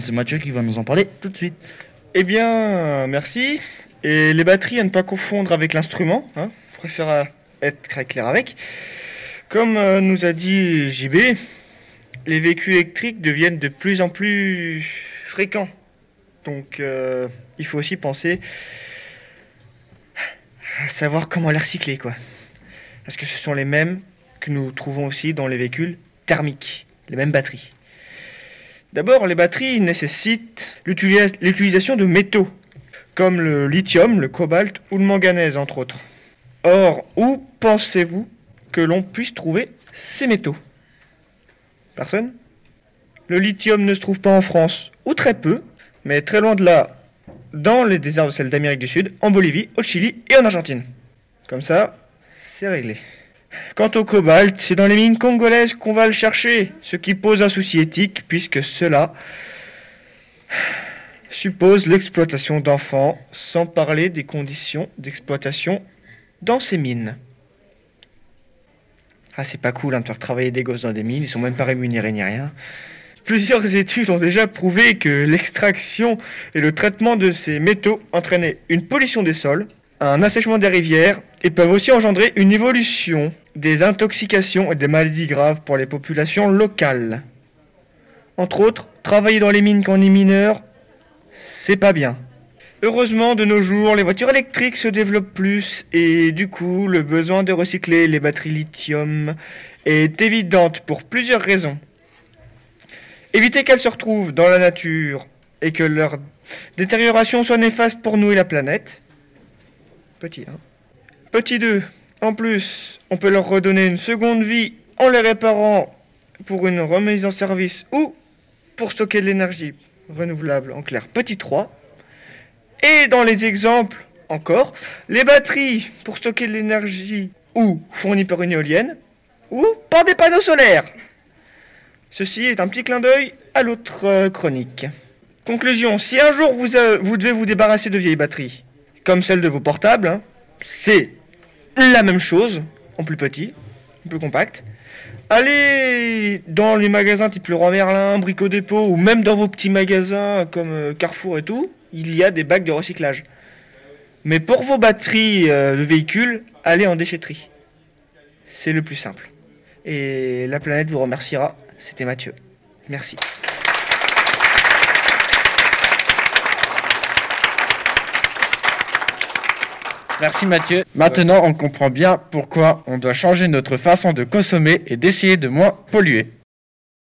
C'est Mathieu qui va nous en parler tout de suite. Eh bien, merci. Et les batteries à ne pas confondre avec l'instrument. Hein. Préfère euh, être très clair avec. Comme euh, nous a dit JB, les véhicules électriques deviennent de plus en plus fréquents. Donc, euh, il faut aussi penser à savoir comment les recycler, quoi. Parce que ce sont les mêmes que nous trouvons aussi dans les véhicules thermiques, les mêmes batteries. D'abord, les batteries nécessitent l'utilisation de métaux, comme le lithium, le cobalt ou le manganèse, entre autres. Or, où pensez-vous que l'on puisse trouver ces métaux? Personne? Le lithium ne se trouve pas en France, ou très peu, mais très loin de là, dans les déserts de sel d'Amérique du Sud, en Bolivie, au Chili et en Argentine. Comme ça, c'est réglé. Quant au cobalt, c'est dans les mines congolaises qu'on va le chercher, ce qui pose un souci éthique puisque cela suppose l'exploitation d'enfants, sans parler des conditions d'exploitation dans ces mines. Ah, c'est pas cool hein, de faire travailler des gosses dans des mines, ils sont même pas rémunérés ni rien. Plusieurs études ont déjà prouvé que l'extraction et le traitement de ces métaux entraînaient une pollution des sols, un assèchement des rivières et peuvent aussi engendrer une évolution des intoxications et des maladies graves pour les populations locales. Entre autres, travailler dans les mines quand on est mineur, c'est pas bien. Heureusement, de nos jours, les voitures électriques se développent plus et du coup, le besoin de recycler les batteries lithium est évidente pour plusieurs raisons. Éviter qu'elles se retrouvent dans la nature et que leur détérioration soit néfaste pour nous et la planète. Petit 1. Petit 2. En plus, on peut leur redonner une seconde vie en les réparant pour une remise en service ou pour stocker de l'énergie renouvelable en clair. Petit 3. Et dans les exemples encore, les batteries pour stocker de l'énergie ou fournies par une éolienne ou par des panneaux solaires. Ceci est un petit clin d'œil à l'autre euh, chronique. Conclusion, si un jour vous, euh, vous devez vous débarrasser de vieilles batteries, comme celles de vos portables, hein, c'est la même chose, en plus petit, plus compact. Allez dans les magasins type Leroy Merlin, Brico Dépôt, ou même dans vos petits magasins comme euh, Carrefour et tout, il y a des bacs de recyclage. Mais pour vos batteries de véhicules, allez en déchetterie. C'est le plus simple. Et la planète vous remerciera c'était Mathieu. Merci. Merci Mathieu. Maintenant, on comprend bien pourquoi on doit changer notre façon de consommer et d'essayer de moins polluer.